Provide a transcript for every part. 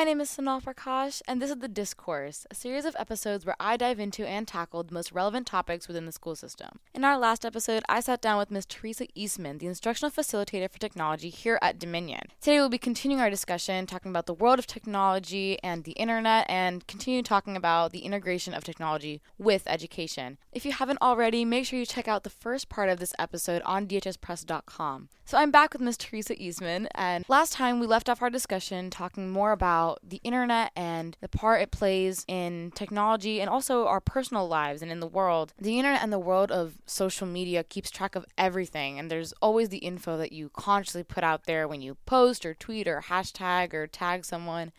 My name is Sonal Prakash, and this is The Discourse, a series of episodes where I dive into and tackle the most relevant topics within the school system. In our last episode, I sat down with Ms. Teresa Eastman, the instructional facilitator for technology here at Dominion. Today, we'll be continuing our discussion, talking about the world of technology and the internet, and continue talking about the integration of technology with education. If you haven't already, make sure you check out the first part of this episode on dhspress.com. So I'm back with Ms. Teresa Eastman, and last time we left off our discussion talking more about the internet and the part it plays in technology and also our personal lives and in the world. The internet and the world of social media keeps track of everything, and there's always the info that you consciously put out there when you post or tweet or hashtag or tag someone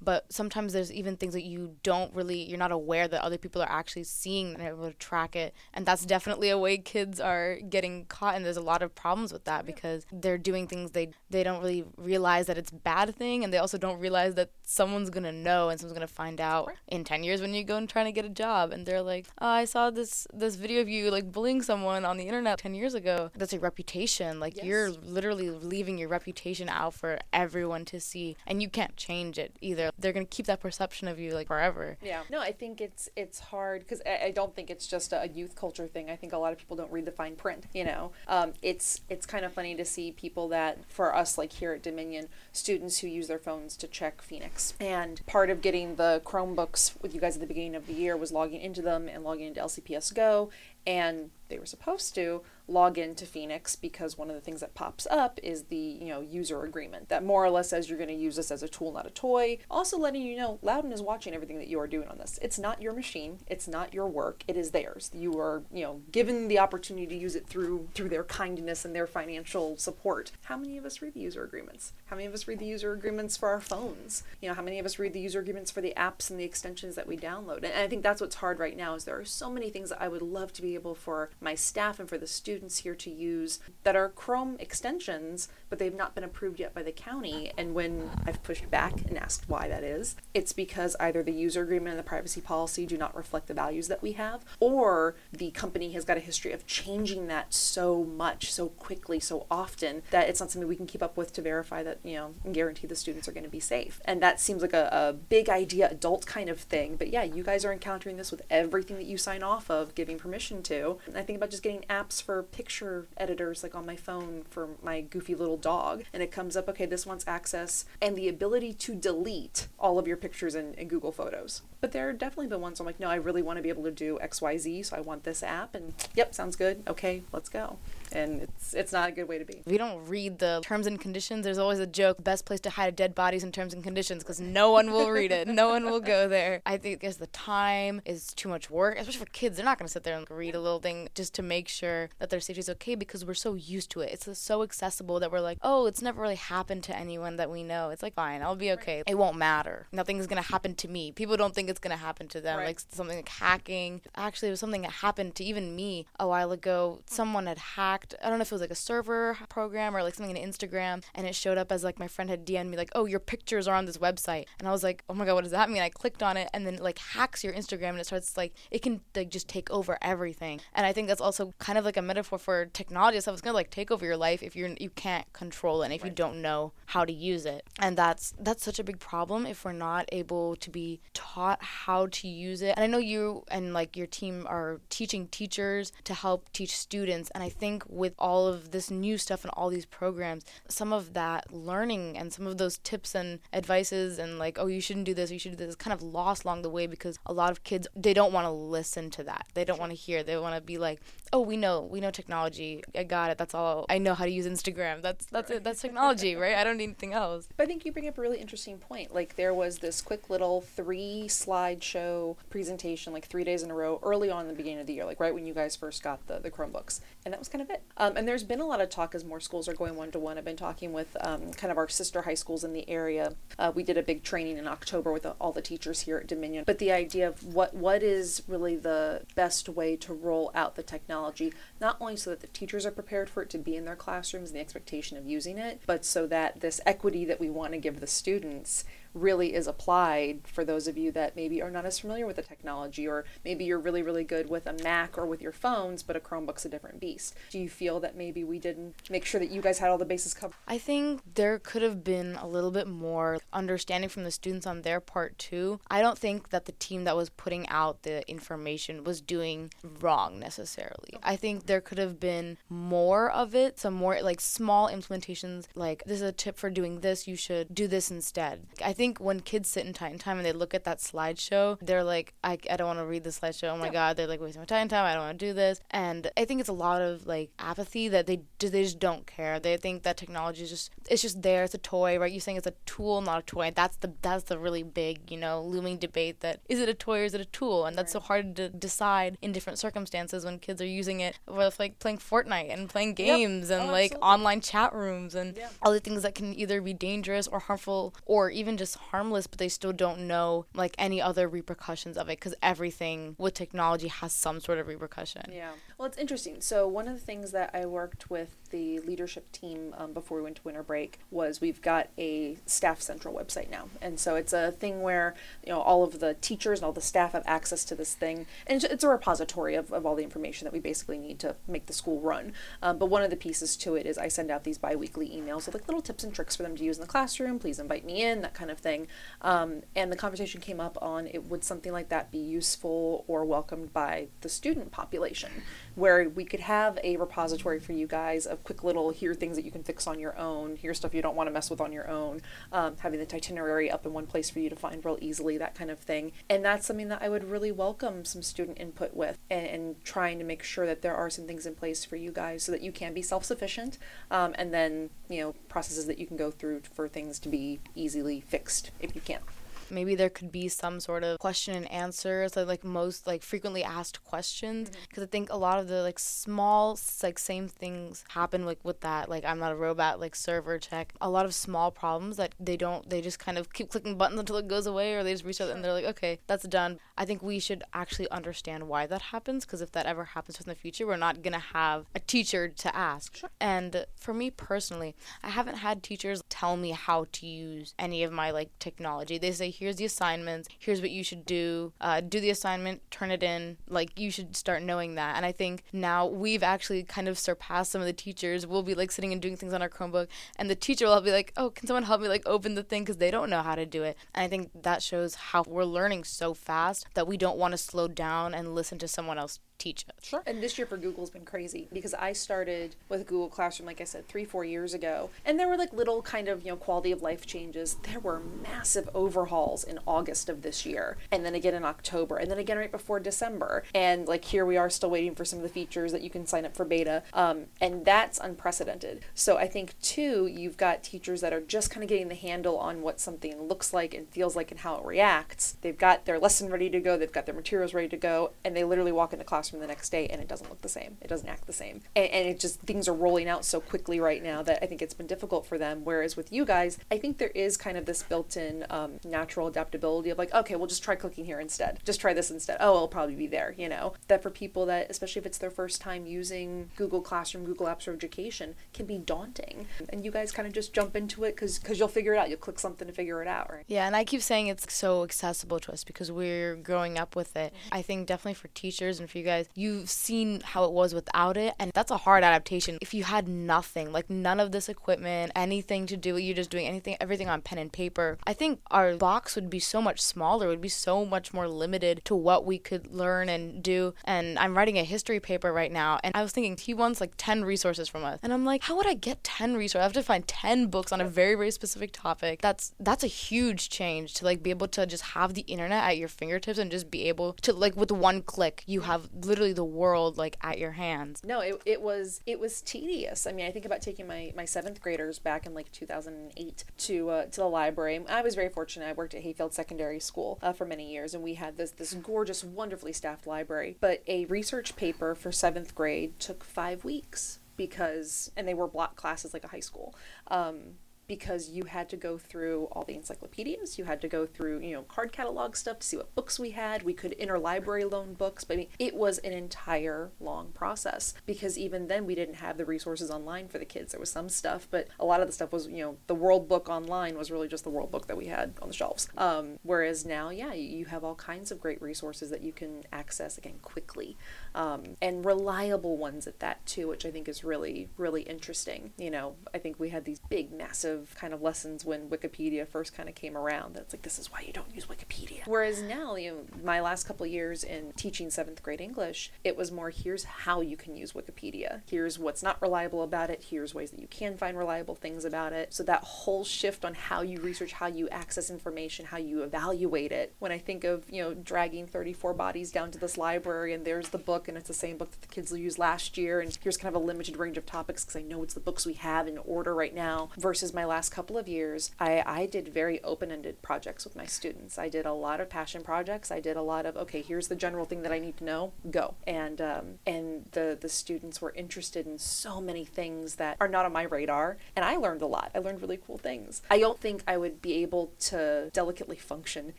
but sometimes there's even things that you don't really you're not aware that other people are actually seeing and able to track it. And that's definitely a way kids are getting caught. And there's a lot of problems with that because they're doing things they they don't really realize that it's a bad thing. And they also don't realize that someone's gonna know and someone's gonna find out in 10 years when you go and trying to get a job. And they're like oh, i saw this this video of you like bullying someone on the internet 10 years ago. That's a reputation. Like yes. you're literally leaving your reputation out for everyone to see. And you can't change it either they're gonna keep that perception of you like forever. Yeah. No, I think it's it's hard because I, I, don't think it's just a youth culture thing. I think a lot of people don't read the fine print. You know, um, it's it's kind of funny to see people that for us like here at Dominion, students who use their phones to check Phoenix. And part of getting the Chromebooks with you guys at the beginning of the year was logging into them and logging into LCPS Go and they were supposed to log into Phoenix because one of the things that pops up is the you know user agreement that more or less says you're going to use this as a tool, not a toy. Also letting you know Loudoun is watching everything that you are doing on this. It's not your machine. It's not your work. It is theirs. You are you know given the opportunity to use it through through their kindness and their financial support. How many of us read the user agreements? How many of us read the user agreements for our phones? You know how many of us read the user agreements for the apps and the extensions that we download? And I think that's what's hard right now is there are so many things that I would love to be able for my staff and for the students here to use that are Chrome extensions, but they've not been approved yet by the county. And when I've pushed back and asked why that is, it's because either the user agreement and the privacy policy do not reflect the values that we have, or the company has got a history of changing that so much, so quickly, so often that it's not something we can keep up with to verify that, you know, and guarantee the students are going to be safe. And that seems like a, a big idea, adult kind of thing. But yeah, you guys are encountering this with everything that you sign off of giving permission to. I think about just getting apps for picture editors like on my phone for my goofy little dog. And it comes up okay this wants access and the ability to delete all of your pictures in, in google photos. But there are definitely been ones i'm like no i really want to be able to do xyz so i want this app. And yep sounds good. Okay let's go and it's it's not a good way to be. If you don't read the terms and conditions, there's always a joke. Best place to hide dead bodies in terms and conditions because no one will read it. No one will go there. I think because the time is too much work, especially for kids. They're not going to sit there and read a little thing just to make sure that their safety is okay because we're so used to it. It's so accessible that we're like, oh, it's never really happened to anyone that we know. It's like fine, I'll be okay. It won't matter. Nothing's going to happen to me. People don't think it's going to happen to them. Right. Like something like hacking. Actually, it was something that happened to even me a while ago. Someone had hacked I don't know if it was like a server program or like something in Instagram, and it showed up as like my friend had DM'd me like, "Oh, your pictures are on this website," and I was like, "Oh my god, what does that mean?" I clicked on it, and then it, like hacks your Instagram, and it starts like it can like just take over everything. And I think that's also kind of like a metaphor for technology stuff. It's gonna like take over your life if you're you can't control it, and if right. you don't know how to use it. And that's that's such a big problem if we're not able to be taught how to use it. And I know you and like your team are teaching teachers to help teach students, and I think with all of this new stuff and all these programs, some of that learning and some of those tips and advices and like, oh, you shouldn't do this, you should do this, is kind of lost along the way because a lot of kids they don't want to listen to that. They don't want to hear. They want to be like, oh, we know, we know technology. I got it. That's all. I know how to use Instagram. That's that's it. That's technology, right? I don't need anything else. But I think you bring up a really interesting point. Like there was this quick little three slideshow presentation, like three days in a row, early on in the beginning of the year, like right when you guys first got the the Chromebooks, and that was kind of it. Um, and there's been a lot of talk as more schools are going one to one. I've been talking with um, kind of our sister high schools in the area. Uh, we did a big training in October with all the teachers here at Dominion. But the idea of what what is really the best way to roll out the technology, not only so that the teachers are prepared for it to be in their classrooms and the expectation of using it, but so that this equity that we want to give the students really is applied for those of you that maybe are not as familiar with the technology, or maybe you're really, really good with a Mac or with your phones, but a Chromebook's a different beast. Do you feel that maybe we didn't make sure that you guys had all the bases covered? I think there could have been a little bit more understanding from the students on their part too. I don't think that the team that was putting out the information was doing wrong necessarily. I think there could have been more of it, some more like small implementations like this is a tip for doing this, you should do this instead. I think when kids sit in Titan Time and they look at that slideshow, they're like, I, I don't want to read the slideshow. Oh my god, they're like wasting my Titan time. I don't want to do this. And I think it's a lot of like apathy that they they just don't care. They think that technology is just it's just there. It's a toy, right? You're saying it's a tool, not a toy. That's the that's the really big, you know, looming debate that is it a toy or is it a tool? And that's right. so hard to decide in different circumstances when kids are using it with like playing Fortnite and playing games yep. and oh, like absolutely. online chat rooms and yeah. all the things that can either be dangerous or harmful or even just harmless, but they still don't know like any other repercussions of it because everything with technology has some sort of repercussion. Yeah. Well, it's interesting. So one of the things that I worked with the leadership team um, before we went to winter break was we've got a staff central website now, and so it's a thing where you know all of the teachers and all the staff have access to this thing, and it's a repository of, of all the information that we basically need to make the school run. Um, but one of the pieces to it is I send out these biweekly emails with like little tips and tricks for them to use in the classroom. Please invite me in, that kind of thing. Um, and the conversation came up on it would something like that be useful or welcomed by the student population where we could have a repository for you guys of quick little here things that you can fix on your own, here stuff you don't want to mess with on your own, um, having the itinerary up in one place for you to find real easily, that kind of thing. And that's something that I would really welcome some student input with and, and trying to make sure that there are some things in place for you guys so that you can be self sufficient um, and then, you know, processes that you can go through for things to be easily fixed if you can't maybe there could be some sort of question and answers so like most like frequently asked questions. Because mm-hmm. i think a lot of the like small like same things happen like with that like i'm not a robot like server check. A lot of small problems that they don't they just kind of keep clicking buttons until it goes away or they just restart and they're like okay that's done. I think we should actually understand why that happens because if that ever happens in the future we're not gonna have a teacher to ask. Sure. and for me personally i haven't had teachers tell me how to use any of my like technology. They say here's the assignments here's what you should do uh, do the assignment turn it in. Like you should start knowing that. And i think now we've actually kind of surpassed some of the teachers. We'll be like sitting and doing things on our chromebook and the teacher will be like oh can someone help me like open the thing? Because they don't know how to do it. And i think that shows how we're learning so fast that we don't want to slow down and listen to someone else teach it. Sure. And this year for Google's been crazy because I started with Google Classroom, like I said, three, four years ago. And there were like little kind of, you know, quality of life changes. There were massive overhauls in August of this year. And then again in October. And then again right before December. And like here we are still waiting for some of the features that you can sign up for beta. Um, and that's unprecedented. So I think too, you've got teachers that are just kind of getting the handle on what something looks like and feels like and how it reacts. They've got their lesson ready to go, they've got their materials ready to go, and they literally walk into class classroom the next day and it doesn't look the same. It doesn't act the same. And, and it just, things are rolling out so quickly right now that I think it's been difficult for them. Whereas with you guys, I think there is kind of this built in um, natural adaptability of like, okay, we'll just try clicking here instead. Just try this instead. Oh, it'll probably be there, you know? That for people that, especially if it's their first time using Google Classroom, Google Apps for Education, can be daunting. And you guys kind of just jump into it because because you'll figure it out. You'll click something to figure it out, right? Yeah, and I keep saying it's so accessible to us because we're growing up with it. I think definitely for teachers and for you guys, you've seen how it was without it and that's a hard adaptation. If you had nothing like none of this equipment anything to do you're just doing anything everything on pen and paper i think our box would be so much smaller would be so much more limited to what we could learn and do. And i'm writing a history paper right now and i was thinking he wants like 10 resources from us. And i'm like how would i get 10 resources? I have to find 10 books on a very very specific topic. That's that's a huge change to like be able to just have the internet at your fingertips and just be able to like with one click you have literally the world like at your hands. No, it, it was it was tedious. I mean, I think about taking my my seventh graders back in like 2008 to uh, to the library. I was very fortunate. I worked at Hayfield Secondary School uh, for many years, and we had this this gorgeous, wonderfully staffed library. But a research paper for seventh grade took five weeks because, and they were block classes like a high school. Um, because you had to go through all the encyclopedias, you had to go through, you know, card catalog stuff to see what books we had. We could interlibrary loan books, but I mean, it was an entire long process because even then we didn't have the resources online for the kids. There was some stuff, but a lot of the stuff was, you know, the World Book online was really just the World Book that we had on the shelves. Um, whereas now, yeah, you have all kinds of great resources that you can access again quickly um, and reliable ones at that too, which I think is really, really interesting. You know, I think we had these big, massive kind of lessons when Wikipedia first kind of came around. That's like, this is why you don't use Wikipedia. Whereas now, you know, my last couple years in teaching seventh grade English, it was more here's how you can use Wikipedia. Here's what's not reliable about it. Here's ways that you can find reliable things about it. So that whole shift on how you research, how you access information, how you evaluate it. When I think of, you know, dragging 34 bodies down to this library and there's the book and it's the same book that the kids will use last year and here's kind of a limited range of topics because I know it's the books we have in order right now versus my last couple of years, I, I did very open-ended projects with my students. I did a lot of passion projects. I did a lot of, okay, here's the general thing that I need to know, go. And um, and the, the students were interested in so many things that are not on my radar. And I learned a lot. I learned really cool things. I don't think I would be able to delicately function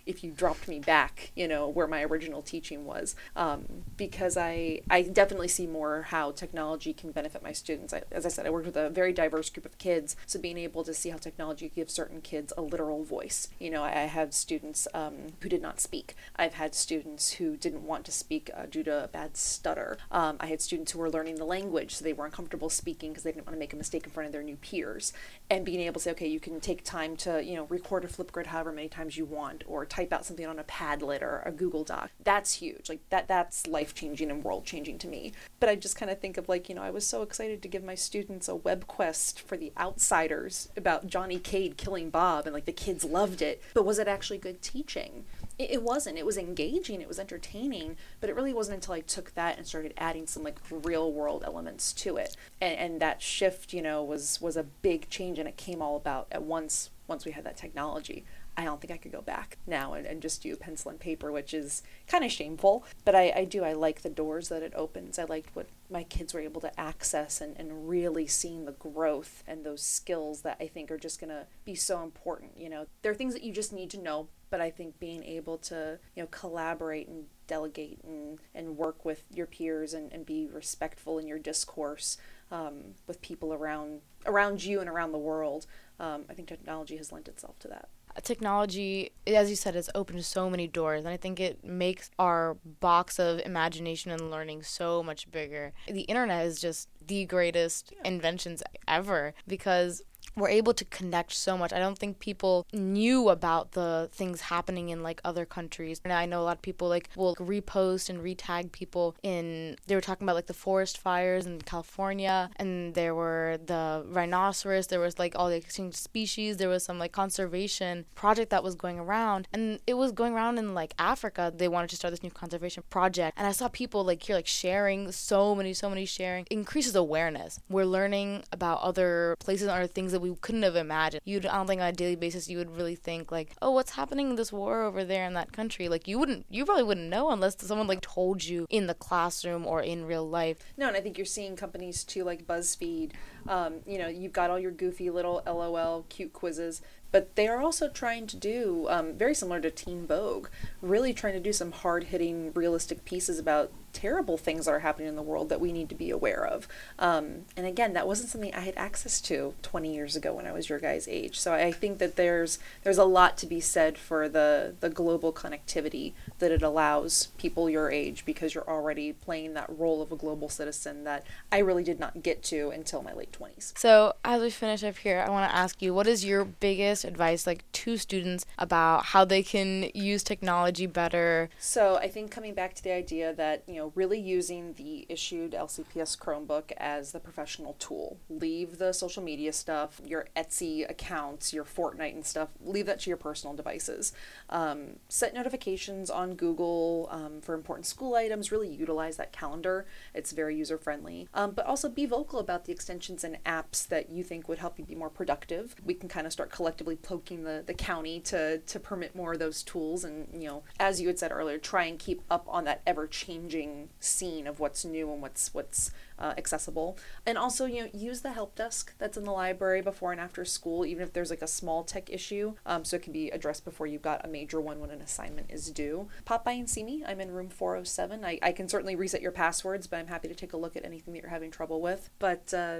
if you dropped me back, you know, where my original teaching was. Um, because I, I definitely see more how technology can benefit my students. I, as I said, I worked with a very diverse group of kids. So being able to see how technology gives certain kids a literal voice. You know, I, I have students um, who did not speak. I've had students who didn't want to speak uh, due to a bad stutter. Um, I had students who were learning the language, so they were uncomfortable speaking because they didn't want to make a mistake in front of their new peers. And being able to say, okay, you can take time to, you know, record a Flipgrid however many times you want, or type out something on a Padlet or a Google Doc. That's huge. Like that, that's life changing and world changing to me. But I just kind of think of like, you know, I was so excited to give my students a web quest for the outsiders about Johnny Cade killing Bob, and like the kids loved it. But was it actually good teaching? it, it wasn't. It was engaging, it was entertaining, but it really wasn't until I took that and started adding some like real world elements to it. And, and that shift, you know, was was a big change and it came all about at once once we had that technology. I don't think I could go back now and, and just do pencil and paper, which is kind of shameful. But I, I do. I like the doors that it opens. I liked what my kids were able to access and, and really seeing the growth and those skills that I think are just going to be so important. You know, there are things that you just need to know, but I think being able to, you know, collaborate and delegate and, and work with your peers and, and be respectful in your discourse um, with people around around you and around the world, um, I think technology has lent itself to that technology, as you said, has opened so many doors, and I think it makes our box of imagination and learning so much bigger. The internet is just the greatest yeah. inventions ever because we're able to connect so much. I don't think people knew about the things happening in like other countries. And I know a lot of people like will repost and retag people in they were talking about like the forest fires in California and there were the rhinoceros, there was like all the extinct species, there was some like conservation project that was going around and it was going around in like Africa. They wanted to start this new conservation project. And I saw people like here like sharing so many so many sharing increases awareness. We're learning about other places and other things that we we couldn't have imagined. You'd, I don't think on a daily basis you would really think like, oh, what's happening in this war over there in that country? Like you wouldn't, you probably wouldn't know unless someone like told you in the classroom or in real life. No, and I think you're seeing companies too, like BuzzFeed. Um, you know, you've got all your goofy little LOL cute quizzes but they are also trying to do um, very similar to teen vogue really trying to do some hard-hitting realistic pieces about terrible things that are happening in the world that we need to be aware of. Um, and again that wasn't something i had access to 20 years ago when i was your guys age. So i think that there's there's a lot to be said for the the global connectivity that it allows people your age because you're already playing that role of a global citizen that i really did not get to until my late 20s so as we finish up here i want to ask you what is your biggest advice like to students about how they can use technology better? So I think coming back to the idea that, you know, really using the issued LCPS Chromebook as the professional tool. Leave the social media stuff, your Etsy accounts, your Fortnite and stuff, leave that to your personal devices. Um, set notifications on Google um, for important school items, really utilize that calendar. It's very user friendly. Um, but also be vocal about the extensions and apps that you think would help you be more productive. We can kind of start collectively poking the, the county to, to permit more of those tools and, you know, as you had said earlier, try and keep up on that ever changing being seen of what's new and what's what's uh, accessible. And also, you know, use the help desk that's in the library before and after school, even if there's like a small tech issue, um, so it can be addressed before you've got a major one when an assignment is due. Pop by and see me. I'm in room 407. I, I can certainly reset your passwords, but I'm happy to take a look at anything that you're having trouble with. But uh,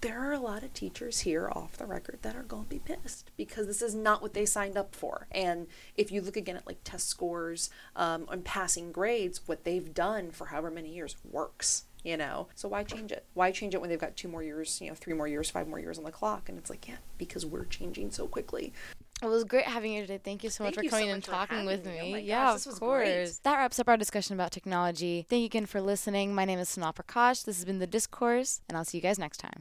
there are a lot of teachers here off the record that are going to be pissed because this is not what they signed up for. And if you look again at like test scores um, and passing grades, what they've done for however many years works you know so why change it why change it when they've got two more years you know three more years five more years on the clock and it's like yeah because we're changing so quickly it was great having you today. Thank you so much you for so coming much and for talking with me. me. Oh yeah, gosh, of course. great. That wraps up our discussion about technology. Thank you again for listening. My name is Sonal Prakash. This has been The Discourse, and I'll see you guys next time.